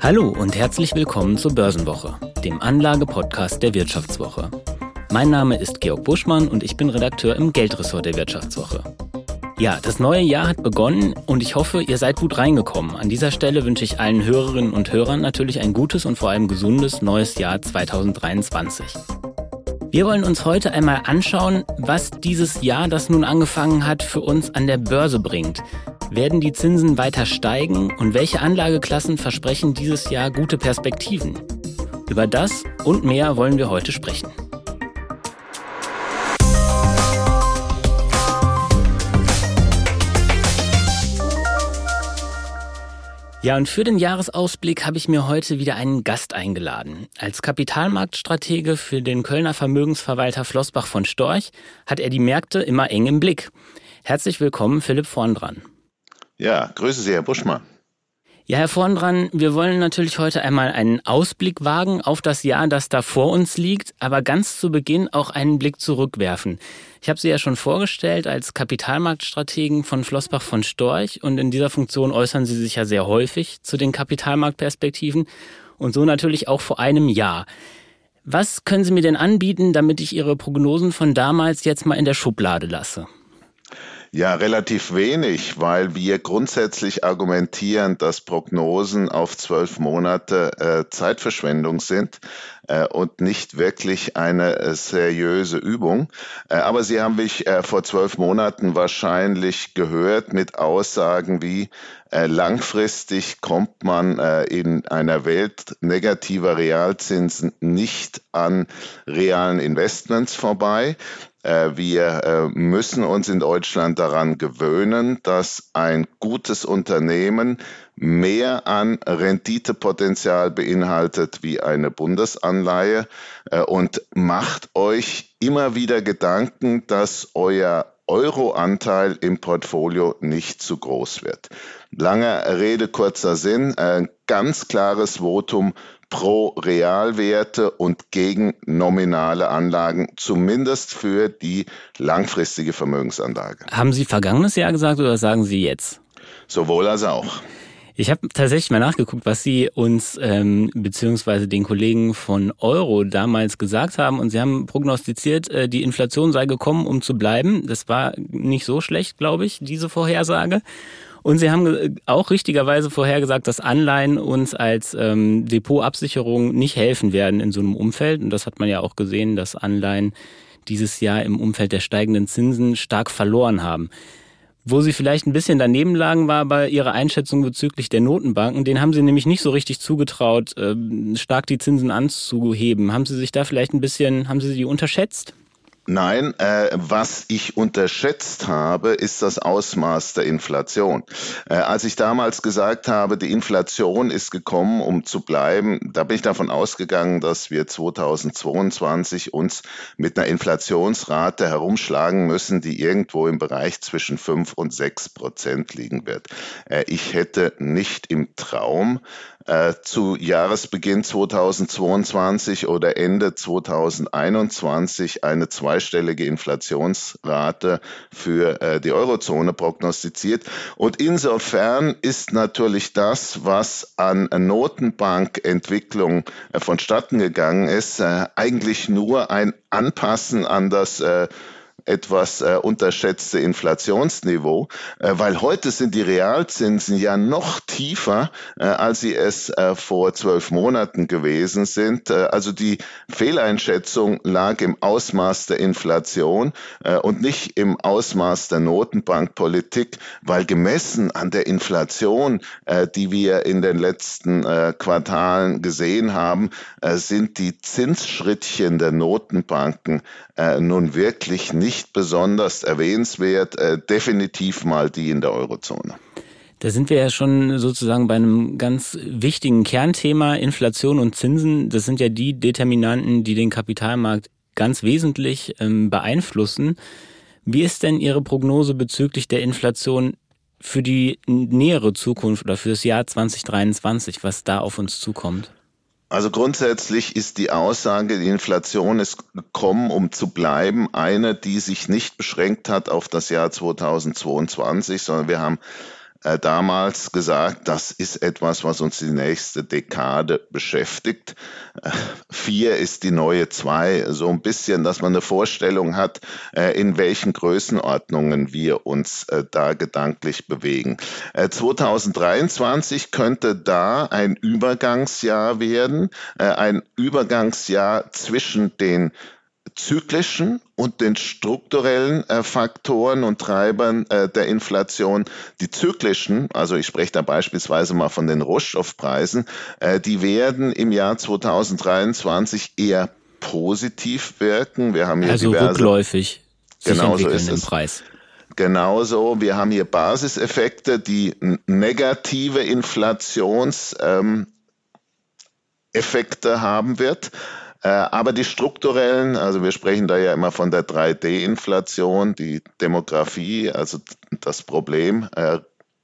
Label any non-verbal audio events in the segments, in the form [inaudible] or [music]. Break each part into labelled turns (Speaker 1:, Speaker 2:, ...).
Speaker 1: Hallo und herzlich willkommen zur Börsenwoche, dem Anlagepodcast der Wirtschaftswoche. Mein Name ist Georg Buschmann und ich bin Redakteur im Geldressort der Wirtschaftswoche. Ja, das neue Jahr hat begonnen und ich hoffe, ihr seid gut reingekommen. An dieser Stelle wünsche ich allen Hörerinnen und Hörern natürlich ein gutes und vor allem gesundes neues Jahr 2023. Wir wollen uns heute einmal anschauen, was dieses Jahr, das nun angefangen hat, für uns an der Börse bringt. Werden die Zinsen weiter steigen und welche Anlageklassen versprechen dieses Jahr gute Perspektiven? Über das und mehr wollen wir heute sprechen. Ja, und für den Jahresausblick habe ich mir heute wieder einen Gast eingeladen. Als Kapitalmarktstratege für den Kölner Vermögensverwalter Flossbach von Storch hat er die Märkte immer eng im Blick. Herzlich willkommen, Philipp Vorndran.
Speaker 2: Ja, grüße Sie, Herr Buschmann.
Speaker 1: Ja, Herr Vorndran, wir wollen natürlich heute einmal einen Ausblick wagen auf das Jahr, das da vor uns liegt, aber ganz zu Beginn auch einen Blick zurückwerfen. Ich habe Sie ja schon vorgestellt als Kapitalmarktstrategen von Flossbach von Storch und in dieser Funktion äußern Sie sich ja sehr häufig zu den Kapitalmarktperspektiven und so natürlich auch vor einem Jahr. Was können Sie mir denn anbieten, damit ich Ihre Prognosen von damals jetzt mal in der Schublade lasse?
Speaker 2: Ja, relativ wenig, weil wir grundsätzlich argumentieren, dass Prognosen auf zwölf Monate äh, Zeitverschwendung sind äh, und nicht wirklich eine äh, seriöse Übung. Äh, aber Sie haben mich äh, vor zwölf Monaten wahrscheinlich gehört mit Aussagen wie, äh, langfristig kommt man in einer Welt negativer Realzinsen nicht an realen Investments vorbei. Äh, wir äh, müssen uns in Deutschland daran gewöhnen, dass ein gutes Unternehmen mehr an Renditepotenzial beinhaltet wie eine Bundesanleihe äh, und macht euch immer wieder Gedanken, dass euer Euroanteil im Portfolio nicht zu groß wird. Lange Rede, kurzer Sinn, ein ganz klares Votum pro Realwerte und gegen nominale Anlagen, zumindest für die langfristige Vermögensanlage.
Speaker 1: Haben Sie vergangenes Jahr gesagt oder sagen Sie jetzt?
Speaker 2: Sowohl als auch.
Speaker 1: Ich habe tatsächlich mal nachgeguckt, was Sie uns ähm, beziehungsweise den Kollegen von Euro damals gesagt haben. Und Sie haben prognostiziert, äh, die Inflation sei gekommen, um zu bleiben. Das war nicht so schlecht, glaube ich, diese Vorhersage. Und Sie haben auch richtigerweise vorhergesagt, dass Anleihen uns als ähm, Depotabsicherung nicht helfen werden in so einem Umfeld. Und das hat man ja auch gesehen, dass Anleihen dieses Jahr im Umfeld der steigenden Zinsen stark verloren haben. Wo Sie vielleicht ein bisschen daneben lagen, war bei Ihrer Einschätzung bezüglich der Notenbanken. Den haben Sie nämlich nicht so richtig zugetraut, ähm, stark die Zinsen anzuheben. Haben Sie sich da vielleicht ein bisschen, haben Sie die unterschätzt?
Speaker 2: Nein, äh, was ich unterschätzt habe, ist das Ausmaß der Inflation. Äh, als ich damals gesagt habe, die Inflation ist gekommen, um zu bleiben, da bin ich davon ausgegangen, dass wir 2022 uns mit einer Inflationsrate herumschlagen müssen, die irgendwo im Bereich zwischen fünf und sechs Prozent liegen wird. Äh, ich hätte nicht im Traum äh, zu Jahresbeginn 2022 oder Ende 2021 eine zweistellige Inflationsrate für äh, die Eurozone prognostiziert. Und insofern ist natürlich das, was an Notenbankentwicklung äh, vonstatten gegangen ist, äh, eigentlich nur ein Anpassen an das äh, etwas äh, unterschätzte Inflationsniveau, äh, weil heute sind die Realzinsen ja noch tiefer, äh, als sie es äh, vor zwölf Monaten gewesen sind. Äh, also die Fehleinschätzung lag im Ausmaß der Inflation äh, und nicht im Ausmaß der Notenbankpolitik, weil gemessen an der Inflation, die wir in den letzten Quartalen gesehen haben, sind die Zinsschrittchen der Notenbanken nun wirklich nicht besonders erwähnenswert, äh, definitiv mal die in der Eurozone.
Speaker 1: Da sind wir ja schon sozusagen bei einem ganz wichtigen Kernthema Inflation und Zinsen. Das sind ja die Determinanten, die den Kapitalmarkt ganz wesentlich ähm, beeinflussen. Wie ist denn Ihre Prognose bezüglich der Inflation für die nähere Zukunft oder für das Jahr 2023, was da auf uns zukommt?
Speaker 2: Also grundsätzlich ist die Aussage, die Inflation ist gekommen, um zu bleiben, eine, die sich nicht beschränkt hat auf das Jahr 2022, sondern wir haben äh, damals gesagt, das ist etwas, was uns die nächste Dekade beschäftigt. Äh, vier ist die neue zwei, so ein bisschen, dass man eine Vorstellung hat, äh, in welchen Größenordnungen wir uns äh, da gedanklich bewegen. 2023 äh, könnte da ein Übergangsjahr werden, äh, ein Übergangsjahr zwischen den zyklischen und den strukturellen äh, Faktoren und Treibern äh, der Inflation. Die zyklischen, also ich spreche da beispielsweise mal von den Rohstoffpreisen, äh, die werden im Jahr 2023 eher positiv wirken.
Speaker 1: Wir haben hier also diverse, rückläufig
Speaker 2: genau so ist im Preis. Genauso, wir haben hier Basiseffekte, die negative Inflationseffekte ähm, haben wird. Äh, aber die strukturellen, also wir sprechen da ja immer von der 3D-Inflation, die Demografie, also das Problem, äh,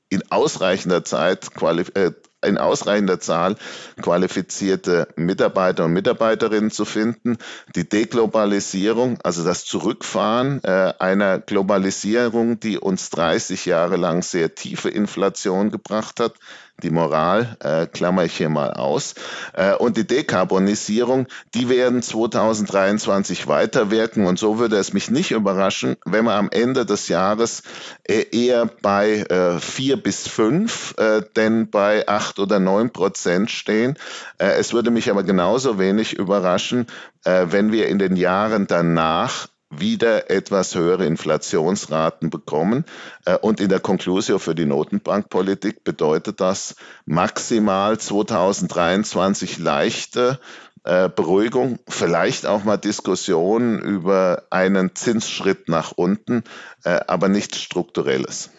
Speaker 2: in ausreichender Zeit äh, in ausreichender Zahl qualifizierte Mitarbeiter und Mitarbeiterinnen zu finden. Die Deglobalisierung, also das Zurückfahren einer Globalisierung, die uns 30 Jahre lang sehr tiefe Inflation gebracht hat, die Moral äh, klammer ich hier mal aus. Äh, und die Dekarbonisierung, die werden 2023 weiterwirken. Und so würde es mich nicht überraschen, wenn wir am Ende des Jahres äh, eher bei äh, vier bis fünf, äh, denn bei acht oder neun Prozent stehen. Äh, es würde mich aber genauso wenig überraschen, äh, wenn wir in den Jahren danach wieder etwas höhere Inflationsraten bekommen. Äh, und in der Conclusio für die Notenbankpolitik bedeutet das maximal 2023 leichte äh, Beruhigung, vielleicht auch mal Diskussionen über einen Zinsschritt nach unten, äh, aber nichts Strukturelles.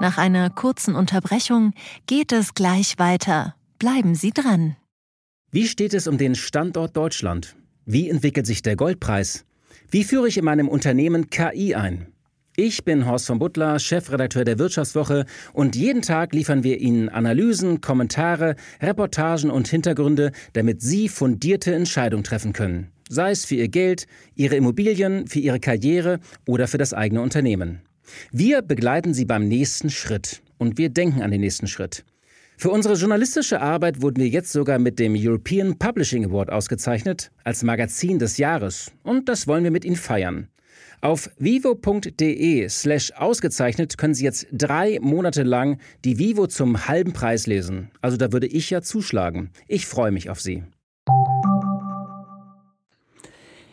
Speaker 3: Nach einer kurzen Unterbrechung geht es gleich weiter. Bleiben Sie dran.
Speaker 4: Wie steht es um den Standort Deutschland? Wie entwickelt sich der Goldpreis? Wie führe ich in meinem Unternehmen KI ein? Ich bin Horst von Butler, Chefredakteur der Wirtschaftswoche und jeden Tag liefern wir Ihnen Analysen, Kommentare, Reportagen und Hintergründe, damit Sie fundierte Entscheidungen treffen können. Sei es für Ihr Geld, Ihre Immobilien, für Ihre Karriere oder für das eigene Unternehmen. Wir begleiten Sie beim nächsten Schritt und wir denken an den nächsten Schritt. Für unsere journalistische Arbeit wurden wir jetzt sogar mit dem European Publishing Award ausgezeichnet als Magazin des Jahres und das wollen wir mit Ihnen feiern. Auf vivo.de slash ausgezeichnet können Sie jetzt drei Monate lang die Vivo zum halben Preis lesen. Also da würde ich ja zuschlagen. Ich freue mich auf Sie.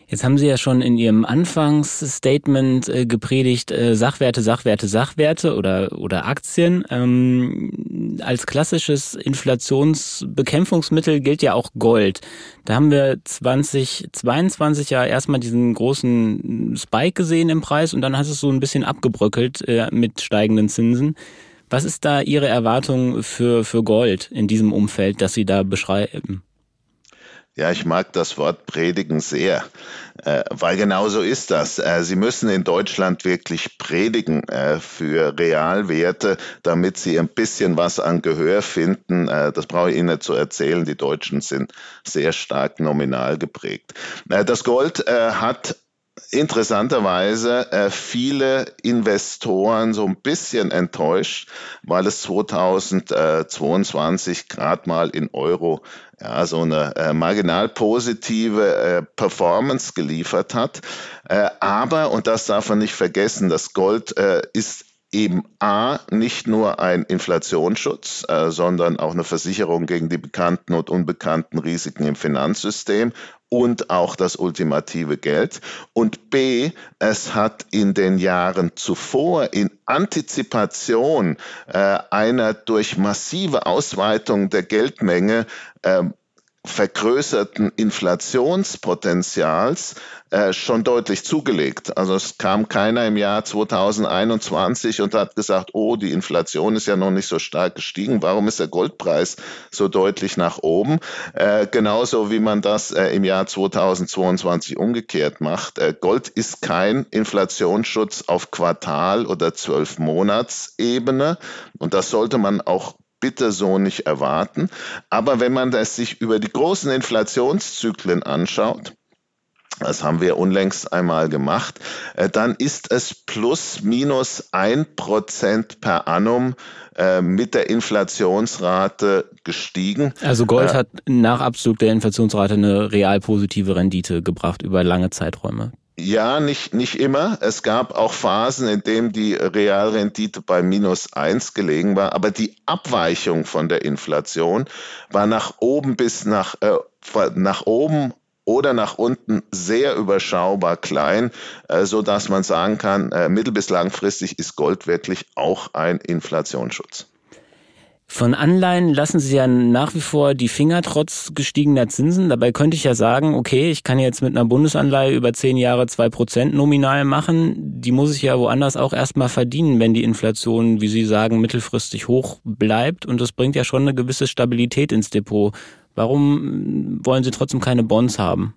Speaker 1: Jetzt haben Sie ja schon in Ihrem Anfangsstatement äh, gepredigt, äh, Sachwerte, Sachwerte, Sachwerte oder, oder Aktien. Ähm, als klassisches Inflationsbekämpfungsmittel gilt ja auch Gold. Da haben wir 2022 ja erstmal diesen großen Spike gesehen im Preis und dann hat es so ein bisschen abgebröckelt äh, mit steigenden Zinsen. Was ist da Ihre Erwartung für, für Gold in diesem Umfeld, das Sie da beschreiben?
Speaker 2: Ja, ich mag das Wort predigen sehr, äh, weil genau so ist das. Äh, Sie müssen in Deutschland wirklich predigen äh, für Realwerte, damit Sie ein bisschen was an Gehör finden. Äh, das brauche ich Ihnen nicht zu erzählen. Die Deutschen sind sehr stark nominal geprägt. Äh, das Gold äh, hat interessanterweise äh, viele Investoren so ein bisschen enttäuscht, weil es 2022 gerade mal in Euro ja, so eine äh, marginal positive äh, Performance geliefert hat. Äh, aber, und das darf man nicht vergessen, das Gold äh, ist eben A, nicht nur ein Inflationsschutz, äh, sondern auch eine Versicherung gegen die bekannten und unbekannten Risiken im Finanzsystem und auch das ultimative Geld. Und B, es hat in den Jahren zuvor in Antizipation äh, einer durch massive Ausweitung der Geldmenge äh, vergrößerten Inflationspotenzials äh, schon deutlich zugelegt. Also es kam keiner im Jahr 2021 und hat gesagt, oh, die Inflation ist ja noch nicht so stark gestiegen, warum ist der Goldpreis so deutlich nach oben? Äh, genauso wie man das äh, im Jahr 2022 umgekehrt macht. Äh, Gold ist kein Inflationsschutz auf Quartal- oder Zwölf-Monats-Ebene und das sollte man auch bitte so nicht erwarten. Aber wenn man das sich über die großen Inflationszyklen anschaut, das haben wir unlängst einmal gemacht, äh, dann ist es plus minus ein Prozent per annum äh, mit der Inflationsrate gestiegen.
Speaker 1: Also Gold äh, hat nach Abzug der Inflationsrate eine real positive Rendite gebracht über lange Zeiträume.
Speaker 2: Ja, nicht, nicht immer. Es gab auch Phasen, in denen die Realrendite bei minus eins gelegen war, aber die Abweichung von der Inflation war nach oben bis nach, äh, nach oben oder nach unten sehr überschaubar klein, äh, so dass man sagen kann, äh, mittel- bis langfristig ist Gold wirklich auch ein Inflationsschutz.
Speaker 1: Von Anleihen lassen Sie ja nach wie vor die Finger trotz gestiegener Zinsen. Dabei könnte ich ja sagen, okay, ich kann jetzt mit einer Bundesanleihe über zehn Jahre zwei Prozent nominal machen. Die muss ich ja woanders auch erstmal verdienen, wenn die Inflation, wie Sie sagen, mittelfristig hoch bleibt. Und das bringt ja schon eine gewisse Stabilität ins Depot. Warum wollen Sie trotzdem keine Bonds haben?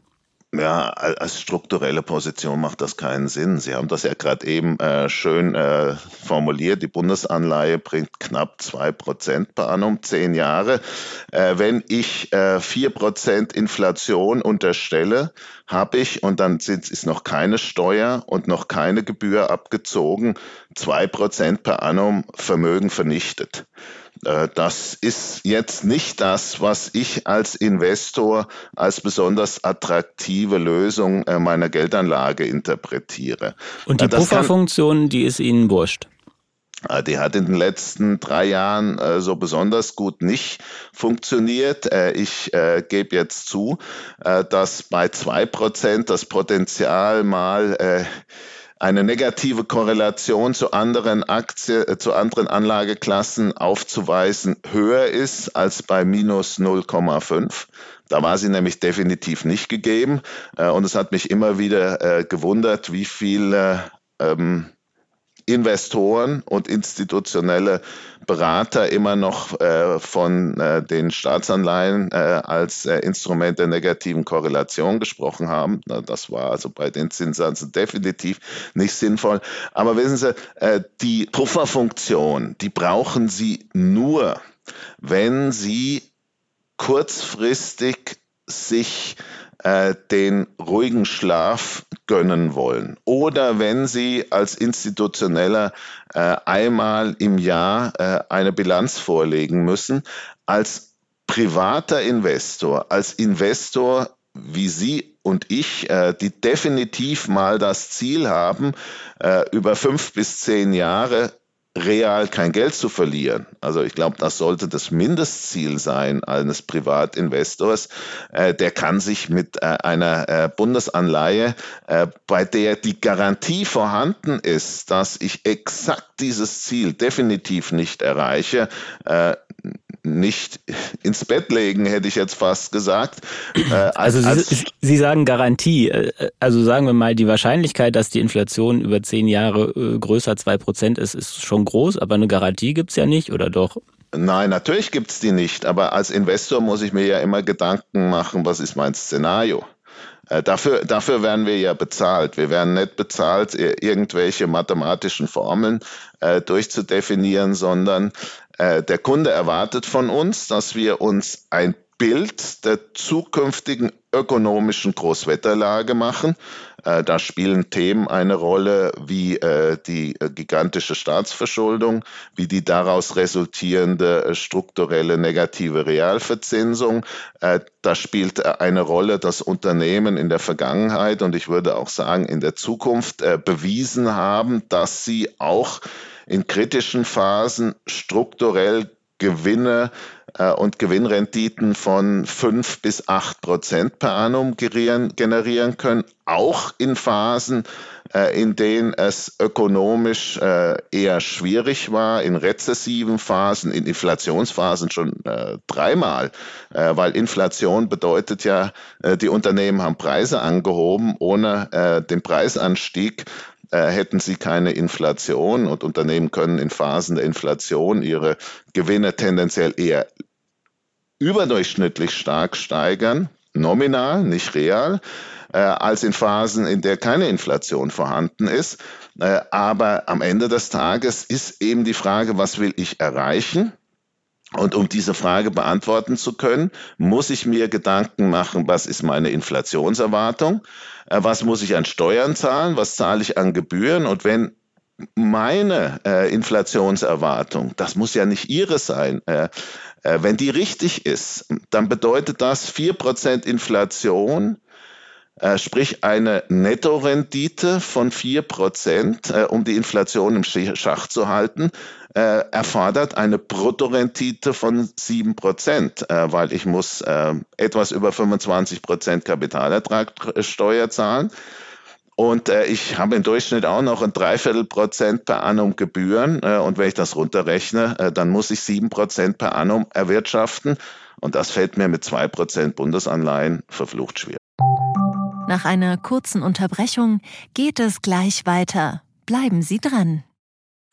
Speaker 2: Ja, als strukturelle Position macht das keinen Sinn. Sie haben das ja gerade eben äh, schön äh, formuliert. Die Bundesanleihe bringt knapp zwei Prozent per annum, zehn Jahre. Äh, wenn ich äh, vier Prozent Inflation unterstelle, habe ich, und dann sind, ist noch keine Steuer und noch keine Gebühr abgezogen, zwei Prozent per annum Vermögen vernichtet. Äh, das ist jetzt nicht das, was ich als Investor als besonders attraktive Lösung äh, meiner Geldanlage interpretiere.
Speaker 1: Und die äh, Pufferfunktion, die ist Ihnen wurscht?
Speaker 2: Die hat in den letzten drei Jahren äh, so besonders gut nicht funktioniert. Äh, ich äh, gebe jetzt zu, dass bei zwei Prozent das Potenzial mal eine negative Korrelation zu anderen Aktien, äh, zu anderen Anlageklassen aufzuweisen höher ist als bei minus 0,5. Da war sie nämlich definitiv nicht gegeben. Äh, und es hat mich immer wieder äh, gewundert, wie viele ähm, Investoren und institutionelle Berater immer noch äh, von äh, den Staatsanleihen äh, als äh, Instrument der negativen Korrelation gesprochen haben. Das war also bei den Zinssätzen definitiv nicht sinnvoll. Aber wissen Sie, äh, die Pufferfunktion, die brauchen Sie nur, wenn Sie kurzfristig sich äh, den ruhigen Schlaf gönnen wollen. Oder wenn Sie als Institutioneller äh, einmal im Jahr äh, eine Bilanz vorlegen müssen, als privater Investor, als Investor wie Sie und ich, äh, die definitiv mal das Ziel haben, äh, über fünf bis zehn Jahre real kein Geld zu verlieren. Also ich glaube, das sollte das Mindestziel sein eines Privatinvestors. Äh, der kann sich mit äh, einer äh, Bundesanleihe, äh, bei der die Garantie vorhanden ist, dass ich exakt dieses Ziel definitiv nicht erreiche, äh, nicht ins Bett legen, hätte ich jetzt fast gesagt.
Speaker 1: Äh, als, also Sie, Sie, sagen Garantie. Äh, also sagen wir mal, die Wahrscheinlichkeit, dass die Inflation über zehn Jahre äh, größer zwei Prozent ist, ist schon groß, aber eine Garantie gibt's ja nicht, oder doch?
Speaker 2: Nein, natürlich gibt's die nicht. Aber als Investor muss ich mir ja immer Gedanken machen, was ist mein Szenario? Äh, dafür, dafür werden wir ja bezahlt. Wir werden nicht bezahlt, irgendwelche mathematischen Formeln äh, durchzudefinieren, sondern äh, der Kunde erwartet von uns, dass wir uns ein Bild der zukünftigen ökonomischen Großwetterlage machen. Äh, da spielen Themen eine Rolle wie äh, die gigantische Staatsverschuldung, wie die daraus resultierende strukturelle negative Realverzinsung. Da spielt eine Rolle, dass Unternehmen in der Vergangenheit und ich würde auch sagen in der Zukunft bewiesen haben, dass sie auch in kritischen Phasen strukturell Gewinne äh, und Gewinnrenditen von fünf bis acht Prozent per annum generieren, können, auch in Phasen, äh, in denen es ökonomisch äh, eher schwierig war, in rezessiven Phasen, in Inflationsphasen schon äh, dreimal, äh, weil Inflation bedeutet ja, äh, die Unternehmen haben Preise angehoben, ohne den Preisanstieg äh, hätten sie keine Inflation und Unternehmen können in Phasen der Inflation ihre Gewinne tendenziell eher überdurchschnittlich stark steigern, nominal, nicht real, äh, als in Phasen, in der keine Inflation vorhanden ist. Äh, aber am Ende des Tages ist eben die Frage, was will ich erreichen? Und um diese Frage beantworten zu können, muss ich mir Gedanken machen, was ist meine Inflationserwartung, äh, was muss ich an Steuern zahlen, was zahle ich an Gebühren? Und wenn meine äh, Inflationserwartung, das muss ja nicht Ihre sein, äh, äh, wenn die richtig ist, dann bedeutet das 4% Inflation äh, sprich eine Nettorendite von 4%, äh, um die Inflation im Schach zu halten, äh, erfordert eine Bruttorendite von 7%, äh, weil ich muss äh, etwas über 25% Kapitalertragssteuer zahlen. Und äh, ich habe im Durchschnitt auch noch ein Dreiviertel Prozent per annum Gebühren. Äh, und wenn ich das runterrechne, äh, dann muss ich sieben Prozent per annum erwirtschaften. Und das fällt mir mit zwei Prozent Bundesanleihen verflucht schwer.
Speaker 3: Nach einer kurzen Unterbrechung geht es gleich weiter. Bleiben Sie dran.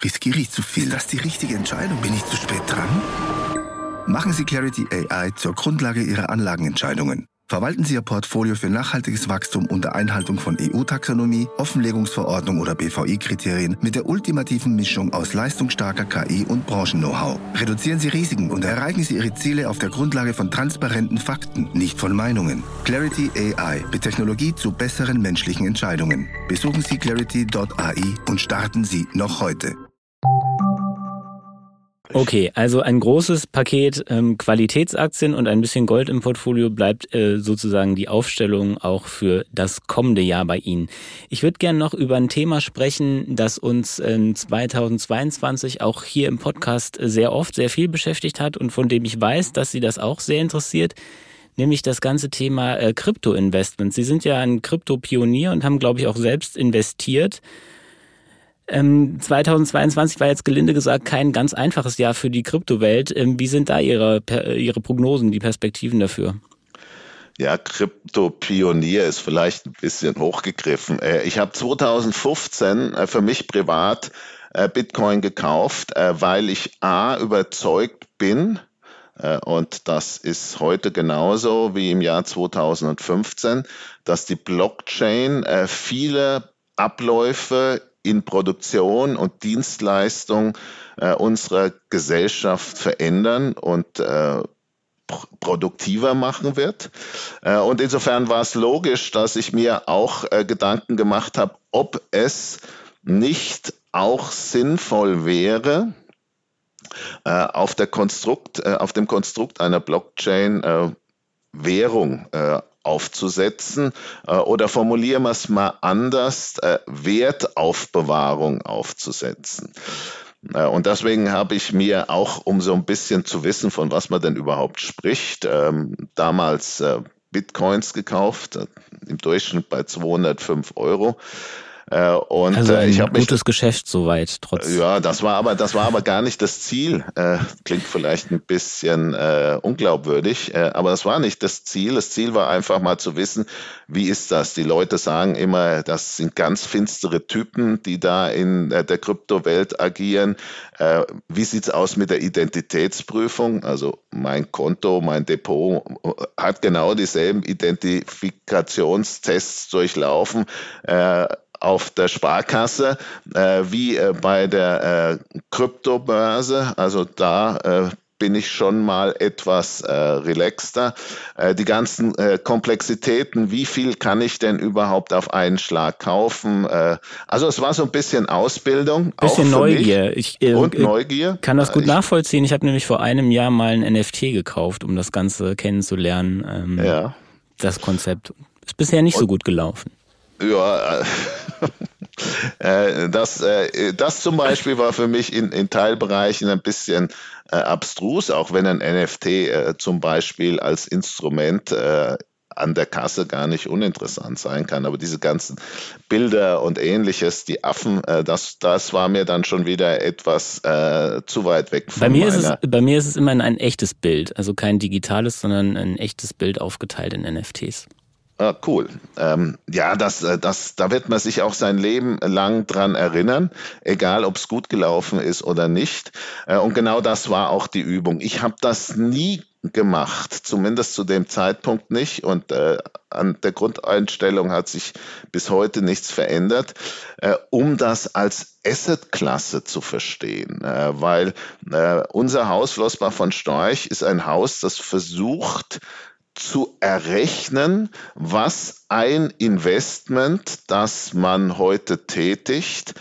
Speaker 5: Riskiere ich zu viel? Ist das die richtige Entscheidung? Bin ich zu spät dran? Machen Sie Clarity AI zur Grundlage Ihrer Anlagenentscheidungen. Verwalten Sie Ihr Portfolio für nachhaltiges Wachstum unter Einhaltung von EU-Taxonomie, Offenlegungsverordnung oder BVI-Kriterien mit der ultimativen Mischung aus leistungsstarker KI und Branchen-Know-how. Reduzieren Sie Risiken und erreichen Sie Ihre Ziele auf der Grundlage von transparenten Fakten, nicht von Meinungen. Clarity AI mit Technologie zu besseren menschlichen Entscheidungen. Besuchen Sie clarity.ai und starten Sie noch heute.
Speaker 1: Okay, also ein großes Paket ähm, Qualitätsaktien und ein bisschen Gold im Portfolio bleibt äh, sozusagen die Aufstellung auch für das kommende Jahr bei Ihnen. Ich würde gerne noch über ein Thema sprechen, das uns äh, 2022 auch hier im Podcast sehr oft sehr viel beschäftigt hat und von dem ich weiß, dass Sie das auch sehr interessiert nämlich das ganze Thema äh, Krypto-Investments. Sie sind ja ein Krypto-Pionier und haben, glaube ich, auch selbst investiert. Ähm, 2022 war jetzt gelinde gesagt kein ganz einfaches Jahr für die Kryptowelt. Ähm, wie sind da Ihre, Ihre Prognosen, die Perspektiven dafür?
Speaker 2: Ja, Krypto-Pionier ist vielleicht ein bisschen hochgegriffen. Äh, ich habe 2015 äh, für mich privat äh, Bitcoin gekauft, weil ich A überzeugt bin, und das ist heute genauso wie im Jahr 2015, dass die Blockchain viele Abläufe in Produktion und Dienstleistung äh, unserer Gesellschaft verändern und äh, produktiver machen wird. Äh, und insofern war es logisch, dass ich mir auch äh, Gedanken gemacht habe, ob es nicht auch sinnvoll wäre, äh, auf, der Konstrukt, auf dem Konstrukt einer Blockchain Währung aufzusetzen äh, oder formulieren wir es mal anders, äh, Wertaufbewahrung aufzusetzen. Äh, und deswegen habe ich mir auch, um so ein bisschen zu wissen, von was man denn überhaupt spricht, ähm, damals äh, Bitcoins gekauft, äh, im Durchschnitt bei 205 Euro.
Speaker 1: Äh, und also ein ich habe gutes mich, Geschäft soweit trotz.
Speaker 2: Ja, das war aber das war aber gar nicht das Ziel. Äh, klingt vielleicht ein bisschen äh, unglaubwürdig, äh, aber das war nicht das Ziel. Das Ziel war einfach mal zu wissen, wie ist das? Die Leute sagen immer, das sind ganz finstere Typen, die da in äh, der Kryptowelt agieren. Äh, wie sieht's aus mit der Identitätsprüfung? Also mein Konto, mein Depot hat genau dieselben Identifikationstests durchlaufen. Äh, auf der Sparkasse äh, wie äh, bei der äh, Kryptobörse. Also da äh, bin ich schon mal etwas äh, relaxter. Äh, die ganzen Komplexitäten, wie viel kann ich denn überhaupt auf einen Schlag kaufen? Also es war so ein bisschen Ausbildung.
Speaker 1: Bisschen Neugier. Ich,
Speaker 2: und Neugier.
Speaker 1: kann das gut ich, nachvollziehen. Ich habe nämlich vor einem Jahr mal ein NFT gekauft, um das Ganze kennenzulernen. Ähm, ja. Das Konzept ist bisher nicht und, so gut gelaufen.
Speaker 2: Ja, [laughs] das, äh, das zum Beispiel war für mich in, in Teilbereichen ein bisschen äh, abstrus, auch wenn ein NFT äh, zum Beispiel als Instrument äh, an der Kasse gar nicht uninteressant sein kann. Aber diese ganzen Bilder und ähnliches, die Affen, äh, das, das war mir dann schon wieder etwas äh, zu weit weg
Speaker 1: von bei mir ist es Bei mir ist es immer ein echtes Bild, also kein digitales, sondern ein echtes Bild aufgeteilt in NFTs.
Speaker 2: Ah, cool. Ähm, ja, das, äh, das, da wird man sich auch sein Leben lang dran erinnern, egal ob es gut gelaufen ist oder nicht. Äh, und genau das war auch die Übung. Ich habe das nie gemacht, zumindest zu dem Zeitpunkt nicht. Und äh, an der Grundeinstellung hat sich bis heute nichts verändert, äh, um das als Assetklasse zu verstehen. Äh, weil äh, unser Haus Flossbach von Storch ist ein Haus, das versucht, zu errechnen, was ein Investment, das man heute tätigt,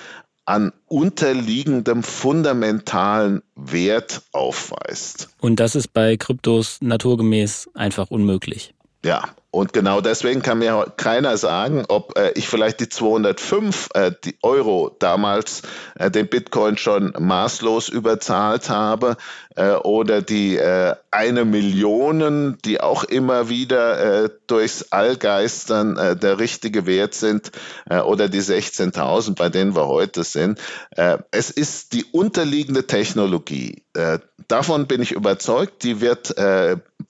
Speaker 2: an unterliegendem fundamentalen Wert aufweist.
Speaker 1: Und das ist bei Kryptos naturgemäß einfach unmöglich.
Speaker 2: Ja, und genau deswegen kann mir keiner sagen, ob äh, ich vielleicht die 205 äh, die Euro damals äh, den Bitcoin schon maßlos überzahlt habe äh, oder die äh, eine Million, die auch immer wieder äh, durchs All geistern, äh, der richtige Wert sind oder die 16.000, bei denen wir heute sind. Es ist die unterliegende Technologie. Davon bin ich überzeugt, die wird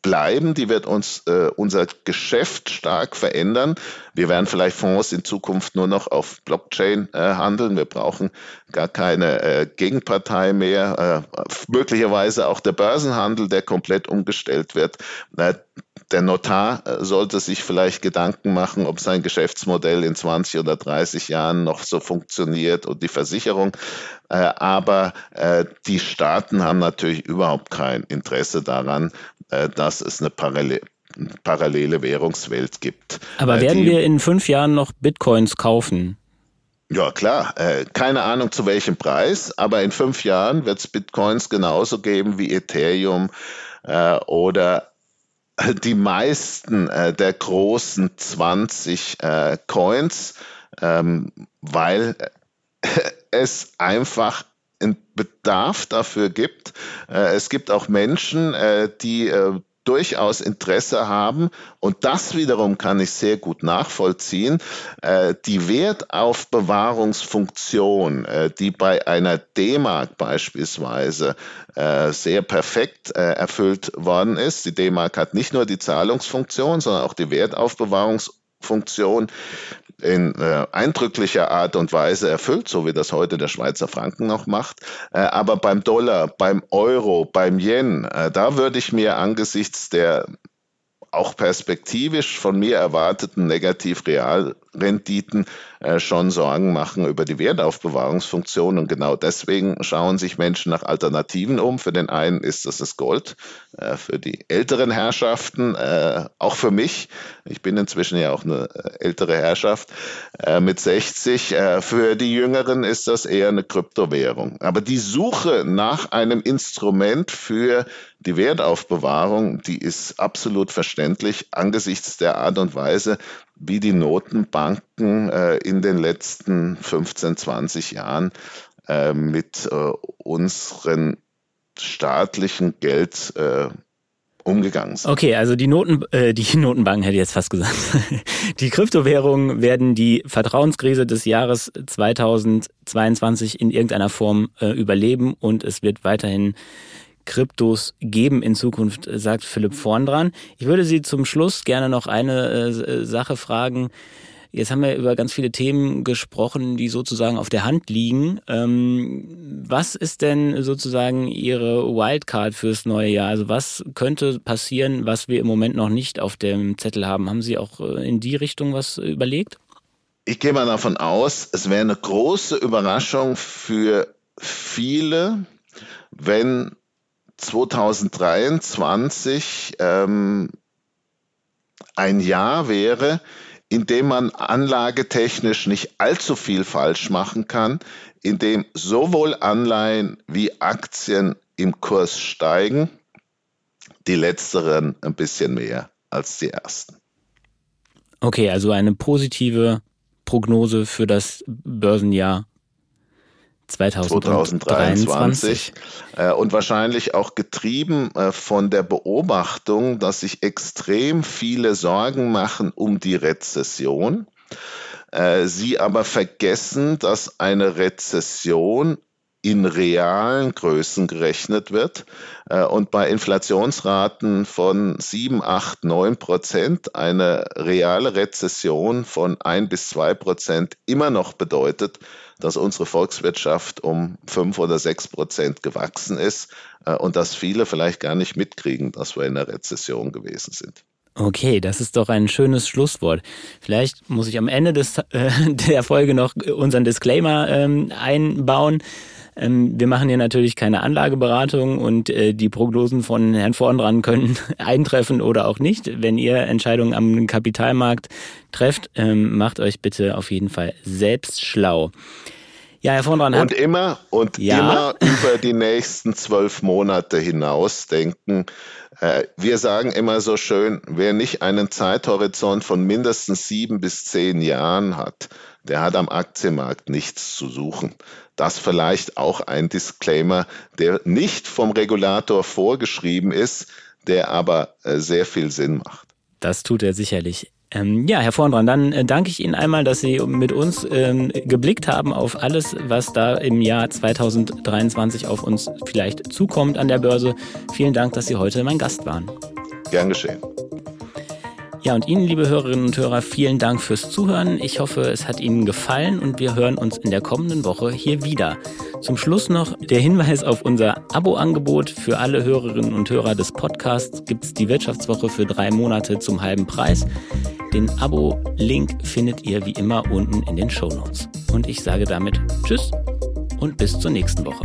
Speaker 2: bleiben, die wird uns unser Geschäft stark verändern. Wir werden vielleicht Fonds in Zukunft nur noch auf Blockchain äh, handeln. Wir brauchen gar keine äh, Gegenpartei mehr. Äh, möglicherweise auch der Börsenhandel, der komplett umgestellt wird. Äh, der Notar äh, sollte sich vielleicht Gedanken machen, ob sein Geschäftsmodell in 20 oder 30 Jahren noch so funktioniert und die Versicherung. Äh, aber die Staaten haben natürlich überhaupt kein Interesse daran, dass es eine Parallel parallele Währungswelt gibt.
Speaker 1: Aber werden die, wir in fünf Jahren noch Bitcoins kaufen?
Speaker 2: Ja, klar. Äh, keine Ahnung zu welchem Preis, aber in fünf Jahren wird es Bitcoins genauso geben wie Ethereum äh, oder die meisten äh, der großen 20 äh, Coins, ähm, weil [laughs] es einfach einen Bedarf dafür gibt. Äh, es gibt auch Menschen, äh, die durchaus Interesse haben, und das wiederum kann ich sehr gut nachvollziehen, äh, die Wertaufbewahrungsfunktion, äh, die bei einer D-Mark beispielsweise äh, sehr perfekt äh, erfüllt worden ist. Die D-Mark hat nicht nur die Zahlungsfunktion, sondern auch die Wertaufbewahrungsfunktion in äh, eindrücklicher Art und Weise erfüllt, so wie das heute der Schweizer Franken noch macht. Äh, aber beim Dollar, beim Euro, beim Yen, äh, da würde ich mir angesichts der auch perspektivisch von mir erwarteten Negativ-Realrenditen äh, schon Sorgen machen über die Wertaufbewahrungsfunktion. Und genau deswegen schauen sich Menschen nach Alternativen um. Für den einen ist das das Gold, äh, für die älteren Herrschaften, äh, auch für mich. Ich bin inzwischen ja auch eine ältere Herrschaft mit 60. Äh, für die Jüngeren ist das eher eine Kryptowährung. Aber die Suche nach einem Instrument für die Wertaufbewahrung, die ist absolut verständlich angesichts der Art und Weise, wie die Notenbanken äh, in den letzten 15, 20 Jahren äh, mit äh, unseren staatlichen Geld äh, umgegangen sind.
Speaker 1: Okay, also die Noten, äh, die Notenbanken hätte ich jetzt fast gesagt. [laughs] Die Kryptowährungen werden die Vertrauenskrise des Jahres 2022 in irgendeiner Form äh, überleben und es wird weiterhin Kryptos geben in Zukunft, sagt Philipp vorn dran. Ich würde Sie zum Schluss gerne noch eine äh, Sache fragen. Jetzt haben wir über ganz viele Themen gesprochen, die sozusagen auf der Hand liegen. Ähm, was ist denn sozusagen Ihre Wildcard fürs neue Jahr? Also was könnte passieren, was wir im Moment noch nicht auf dem Zettel haben? Haben Sie auch äh, in die Richtung was überlegt?
Speaker 2: Ich gehe mal davon aus, es wäre eine große Überraschung für viele, wenn 2023 ähm, ein Jahr wäre, in dem man anlagetechnisch nicht allzu viel falsch machen kann, in dem sowohl Anleihen wie Aktien im Kurs steigen, die letzteren ein bisschen mehr als die ersten.
Speaker 1: Okay, also eine positive Prognose für das Börsenjahr 2023.
Speaker 2: Äh, und wahrscheinlich auch getrieben äh, von der Beobachtung, dass sich extrem viele Sorgen machen um die Rezession. Äh, sie aber vergessen, dass eine Rezession in realen Größen gerechnet wird und bei Inflationsraten von 7, 8, 9 Prozent eine reale Rezession von 1 bis 2 Prozent immer noch bedeutet, dass unsere Volkswirtschaft um 5 oder 6 Prozent gewachsen ist äh, und dass viele vielleicht gar nicht mitkriegen, dass wir in einer Rezession gewesen sind.
Speaker 1: Okay, das ist doch ein schönes Schlusswort. Vielleicht muss ich am Ende des, äh, [laughs] der Folge noch unseren Disclaimer ähm, einbauen. Ähm, wir machen hier natürlich keine Anlageberatung und äh, die Prognosen von Herrn Vorndran können [laughs] eintreffen oder auch nicht. Wenn ihr Entscheidungen am Kapitalmarkt trefft, ähm, macht euch bitte auf jeden Fall selbst schlau.
Speaker 2: Ja, Herr. Und immer und ja. immer über die nächsten zwölf Monate hinaus denken. Äh, wir sagen immer so schön, wer nicht einen Zeithorizont von mindestens sieben bis zehn Jahren hat, der hat am Aktienmarkt nichts zu suchen. Das vielleicht auch ein Disclaimer, der nicht vom Regulator vorgeschrieben ist, der aber äh, sehr viel Sinn macht.
Speaker 1: Das tut er sicherlich. Ähm, ja, Herr Vorndran, dann äh, danke ich Ihnen einmal, dass Sie mit uns ähm, geblickt haben auf alles, was da im Jahr 2023 auf uns vielleicht zukommt an der Börse. Vielen Dank, dass Sie heute mein Gast waren.
Speaker 2: Gern geschehen.
Speaker 1: Ja, und Ihnen, liebe Hörerinnen und Hörer, vielen Dank fürs Zuhören. Ich hoffe, es hat Ihnen gefallen und wir hören uns in der kommenden Woche hier wieder. Zum Schluss noch der Hinweis auf unser Abo-Angebot. Für alle Hörerinnen und Hörer des Podcasts gibt es die Wirtschaftswoche für drei Monate zum halben Preis. Den Abo-Link findet ihr wie immer unten in den Show Notes. Und ich sage damit Tschüss und bis zur nächsten Woche.